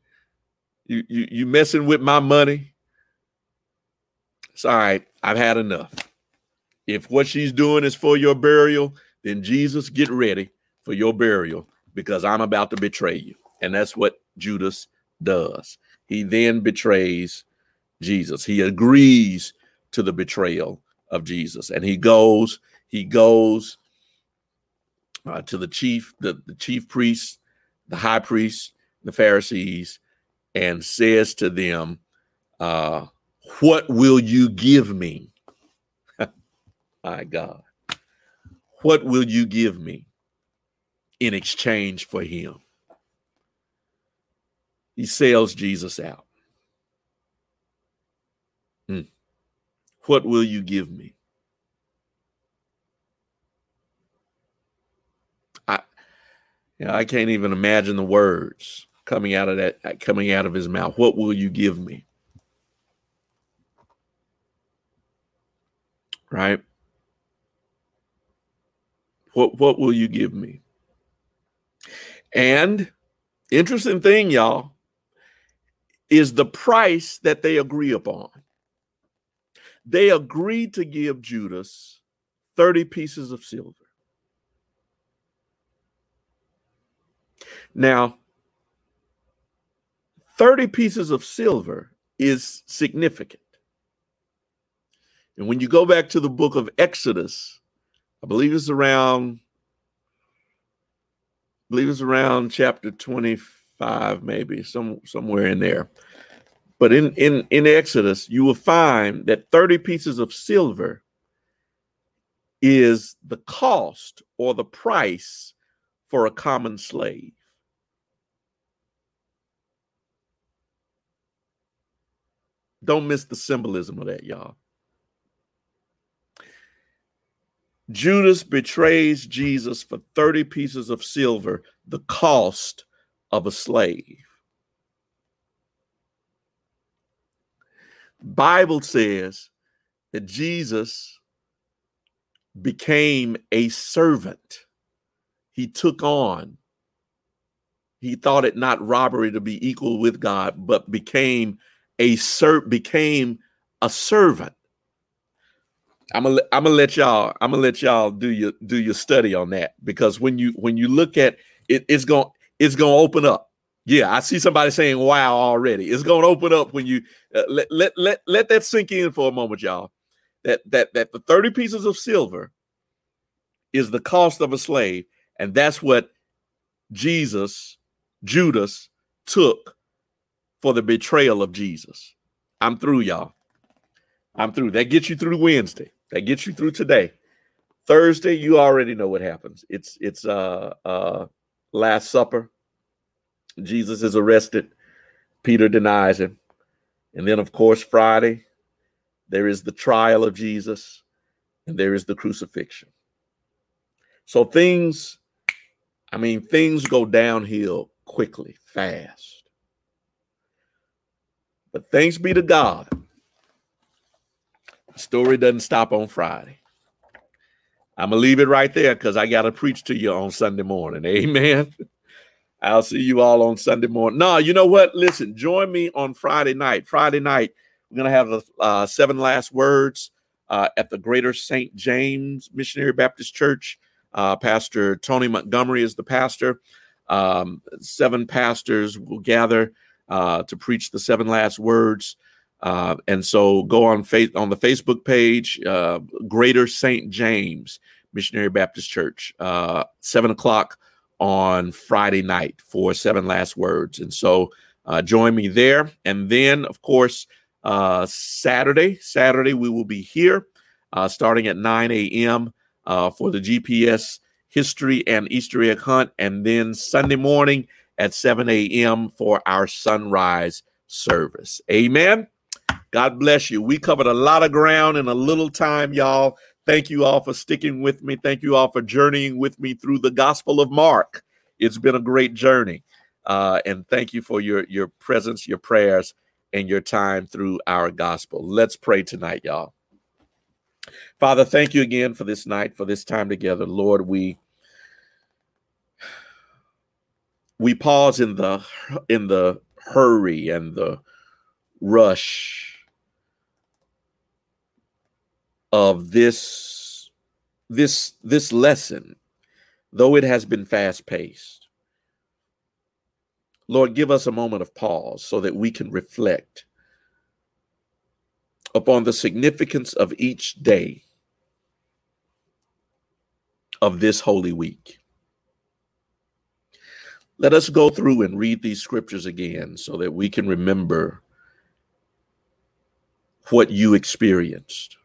You you you messing with my money. It's all right. I've had enough. If what she's doing is for your burial then jesus get ready for your burial because i'm about to betray you. And that's what judas does. He then betrays jesus. He agrees to the betrayal of jesus. And he goes he goes uh, to the chief, the, the chief priests, the high priests, the Pharisees, and says to them, uh, What will you give me? [LAUGHS] My God. What will you give me in exchange for him? He sells Jesus out. Hmm. What will you give me? I, Yeah, I can't even imagine the words coming out of that coming out of his mouth. What will you give me? Right? What what will you give me? And interesting thing, y'all, is the price that they agree upon. They agreed to give Judas 30 pieces of silver. Now, 30 pieces of silver is significant. And when you go back to the book of Exodus, I believe it's around I believe it's around chapter 25 maybe some somewhere in there. But in in in Exodus, you will find that 30 pieces of silver is the cost or the price for a common slave. Don't miss the symbolism of that, y'all. Judas betrays Jesus for 30 pieces of silver, the cost of a slave. Bible says that Jesus became a servant. He took on. He thought it not robbery to be equal with God, but became a ser- became a servant. I'm gonna I'm gonna let y'all I'm gonna let y'all do your do your study on that because when you when you look at it, it's gonna it's gonna open up. Yeah, I see somebody saying "wow" already. It's gonna open up when you uh, let let let let that sink in for a moment, y'all. That that that the thirty pieces of silver is the cost of a slave, and that's what Jesus Judas took for the betrayal of Jesus. I'm through, y'all. I'm through. That gets you through Wednesday. That gets you through today. Thursday, you already know what happens. It's it's uh uh Last Supper. Jesus is arrested. Peter denies him. And then, of course, Friday, there is the trial of Jesus and there is the crucifixion. So things, I mean, things go downhill quickly, fast. But thanks be to God, the story doesn't stop on Friday. I'm going to leave it right there because I got to preach to you on Sunday morning. [LAUGHS] Amen. I'll see you all on Sunday morning. No, you know what? Listen, join me on Friday night. Friday night, we're going to have the uh, seven last words uh, at the Greater St. James Missionary Baptist Church. Uh, pastor Tony Montgomery is the pastor. Um, seven pastors will gather uh, to preach the seven last words. Uh, and so go on faith on the Facebook page, uh, Greater St. James Missionary Baptist Church, uh, seven o'clock on Friday night for seven last words. And so uh, join me there. And then, of course, uh, Saturday, Saturday we will be here uh, starting at 9 a.m. Uh, for the GPS history and Easter egg hunt, and then Sunday morning at 7 a.m. for our sunrise service. Amen. God bless you. We covered a lot of ground in a little time, y'all. Thank you all for sticking with me. Thank you all for journeying with me through the Gospel of Mark. It's been a great journey. Uh, and thank you for your, your presence, your prayers, and your time through our gospel. Let's pray tonight, y'all. Father, thank you again for this night, for this time together. Lord, we we pause in the in the hurry and the rush of this this this lesson though it has been fast paced lord give us a moment of pause so that we can reflect upon the significance of each day of this holy week let us go through and read these scriptures again so that we can remember what you experienced.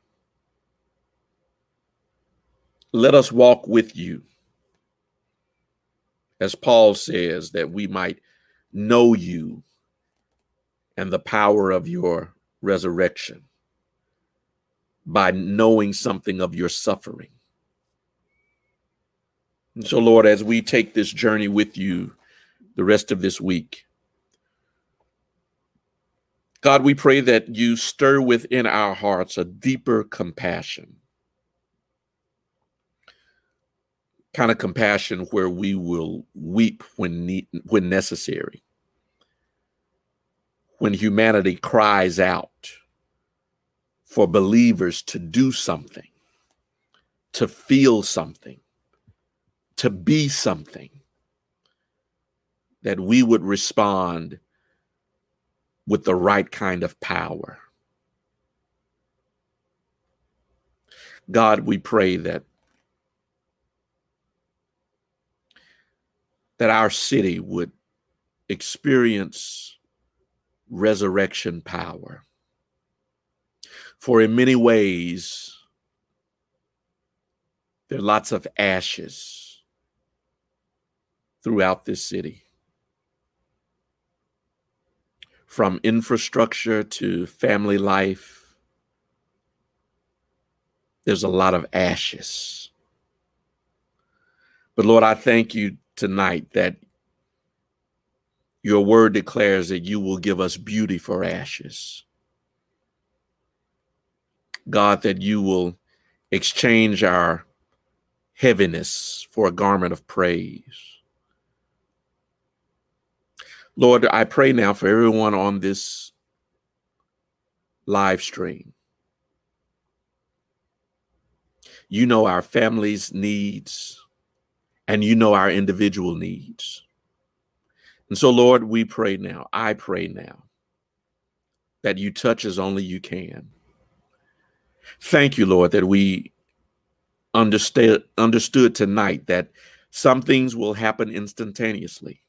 Let us walk with you. As Paul says, that we might know you and the power of your resurrection by knowing something of your suffering. And so, Lord, as we take this journey with you the rest of this week, God, we pray that you stir within our hearts a deeper compassion. Kind of compassion where we will weep when need, when necessary. When humanity cries out for believers to do something, to feel something, to be something, that we would respond with the right kind of power. God, we pray that that our city would experience resurrection power. For in many ways, there are lots of ashes throughout this city. From infrastructure to family life, there's a lot of ashes. But Lord, I thank you tonight that your word declares that you will give us beauty for ashes. God, that you will exchange our heaviness for a garment of praise. Lord, I pray now for everyone on this live stream. You know our families' needs, and you know our individual needs. And so, Lord, we pray now. I pray now that you touch as only you can. Thank you, Lord, that we understood understood tonight that some things will happen instantaneously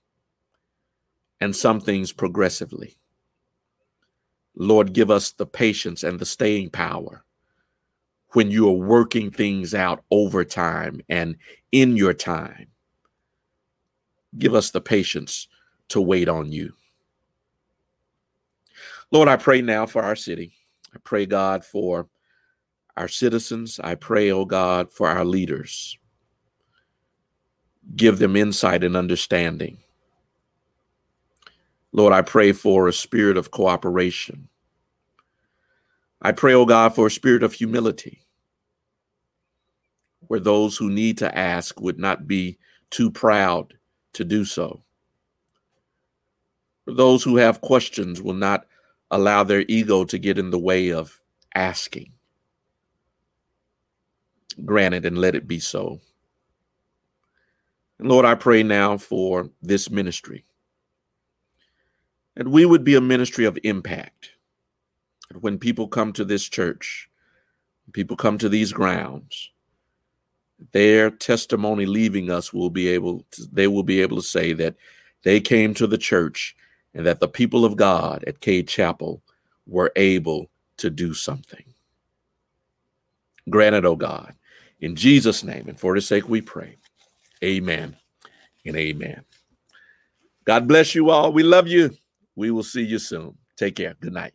and some things progressively. Lord, give us the patience and the staying power when you are working things out over time and in your time. Give us the patience to wait on you. Lord, I pray now for our city. I pray, God, for our citizens. I pray, oh God, for our leaders. Give them insight and understanding. Lord, I pray for a spirit of cooperation. I pray, oh God, for a spirit of humility, where those who need to ask would not be too proud to do so. For those who have questions will not allow their ego to get in the way of asking. Granted, and let it be so. And Lord, I pray now for this ministry and we would be a ministry of impact. When people come to this church, people come to these grounds, their testimony leaving us will be able to, they will be able to say that they came to the church and that the people of God at Cade Chapel were able to do something. Granted, oh God, in Jesus' name and for his sake we pray. Amen and amen. God bless you all. We love you. We will see you soon. Take care. Good night.